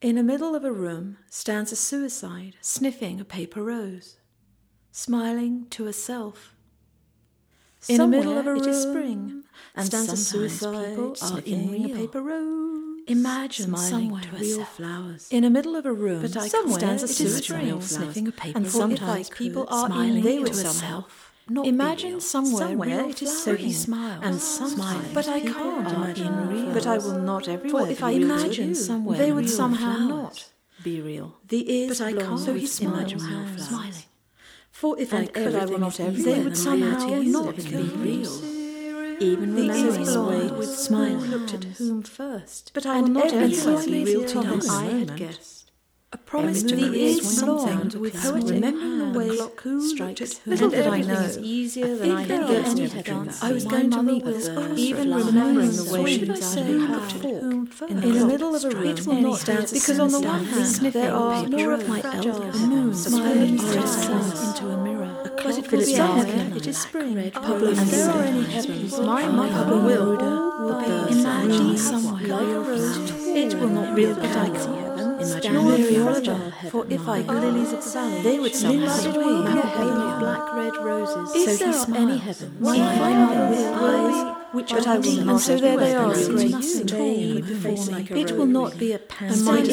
In the middle of a room stands a suicide sniffing a paper rose, smiling to herself. In the middle of a room it is spring, and stands a suicide people are sniffing in a paper rose. Imagine smiling somewhere to real herself. flowers. In the middle of a room But I somewhere stands a suicide sniffing a paper and rose. sometimes people are smiling in they to would herself. Somehow Not imagine real. somewhere, Somewhere real it is so he smiles. and sometimes but I can't are imagine in real but I will not everywhere For if I imagine you. somewhere they would real somehow flowers not be real. the ears But I belong can't. So he with smiles, imaginary smiling. flowers. smiling. For if I And could, I will not is everywhere. They would somehow reality is not be real. real. Even The remembering ears the way belong with with smiling smiling looked at whom first. But I will not everything everywhere be be real real to to them them. I had moment. guessed. A promise to the is something with poetic. remembering the way Clock who strikes looked Little did I Everything know. is easier than I had guessed. any Any had had done. I was going to mother look was with a even remembering the way should she I was say having how to talk whom in the middle of a It room. will not be because on the one hand there are nor of my Fragile elder heaven, moon smiling smiling or to it itself says into a mirror. A oh, But it will be somewhere. It is spring. red, Oh, and there are any heavens. My mother will. be somewhere like a real rose. flowers. It will not Real be flowers. Galaxy heaven. Imagine Nor very real heaven. heaven. For if I My could lilies of the they would somehow away my paper, black red roses. If so there he any heavens, My my mother mother with eyes which but I I will will not not so there they are, great tall. before me. It will not be a And pansy my of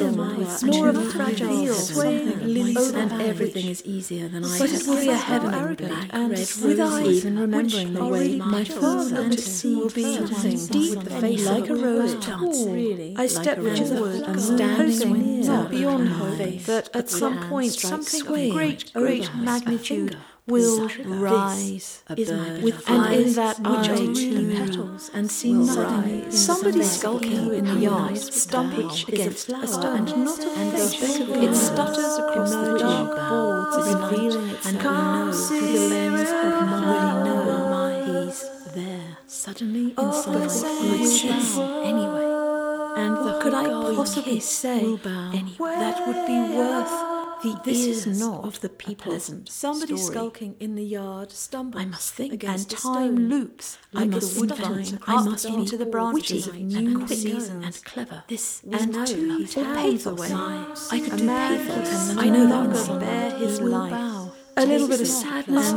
of nor a fragile swaying lilies and everything is easier than I But it will be a heaven in black and red with roses, eyes, even remembering the way my father and looked at see will be something deep and face like a rose rose. dance, tall. really, I step like a into the rose wood, dance. standing Hoping near, beyond hope, that at some point something of great, great magnitude will rise. a Is my bird with and in eyes that which are really petals and seem will nothing Somebody skulking in the yard, nice would stumping thou against a stone, and not a fish. It stutters across the dark boards of revealing and itself through the lens of my really know my he's there suddenly in but sunlight say would you kiss bow. anyway and the Could I possibly say anyway. that would be worth the This ears is not of the people? pleasant Somebody story. skulking in the yard stumbles. I must think against and time loops. like I must wood invent. I must into be the branches of new and seasons. and clever. This and know to or pathos. I could do pathos. I know no that longer one bear his life. A little bit of sadness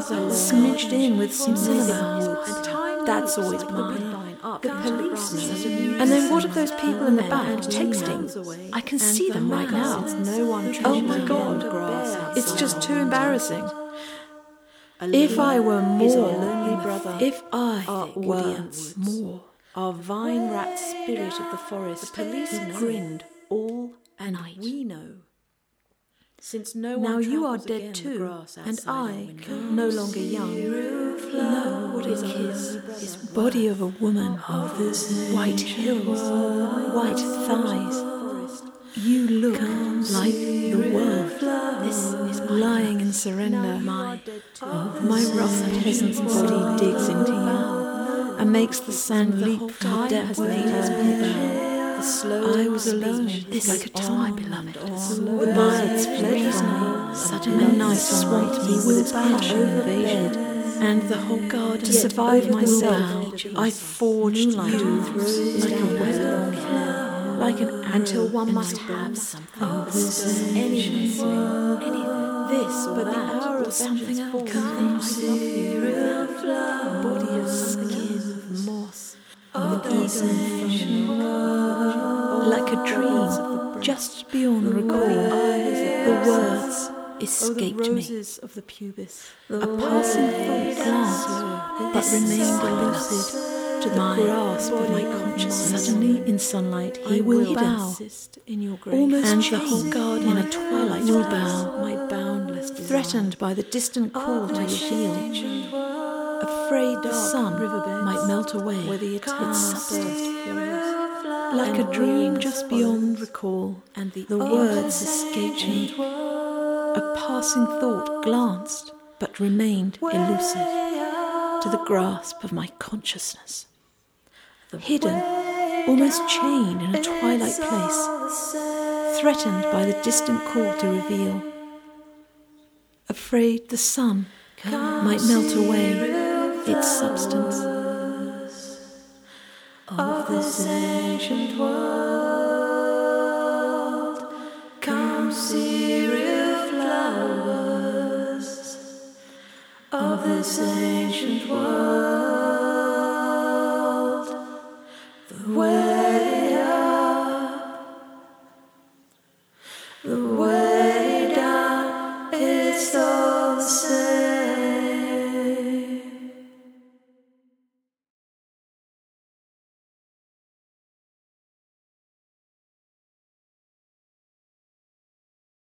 smidged in with some cinema cinema. and time That's always mine. The policeman. And then what of those people in the back texting? I can see them right now. Oh my God, it's just too embarrassing. If I were more, lonely brother, if I were audience, more, our vine rat spirit of the forest, The police grinned all and night. we know. Since no Now you are dead too, and I, no longer young, know what is a kiss. This body of a woman, of white hills, white thighs. You look like the world. This is lying in surrender. My, my rough peasant's body digs into you and makes the sand leap from depth of her. The slow I was alone, this like a time, beloved. The birds fled from me. Suddenly night swamped me with its passion invasion. And the whole garden to survive myself, I forged you like a web, like an until one must have something. Oh, this, anything. This, but the hour of something else. Come, love you. Body of skin, of moss, of Eden, like a dream, just beyond recall. The words oh, escaped me. of the pubis. A passing thought glanced, but remained elusive to the grasp of my consciousness. Suddenly, in sunlight, he will bow, in your almost and the whole garden in a twilight will bow, my boundless threatened by the distant call to reveal. Afraid the sun might melt away where the its eternal substance. Like a dream just beyond recall, and the the words escaped me. A passing thought glanced, but remained elusive to the grasp of my consciousness. Hidden, almost chained in a twilight place, threatened by the distant call to reveal. Afraid the sun might melt away its substance. Of this ancient world. come cereal flowers of this ancient world. The way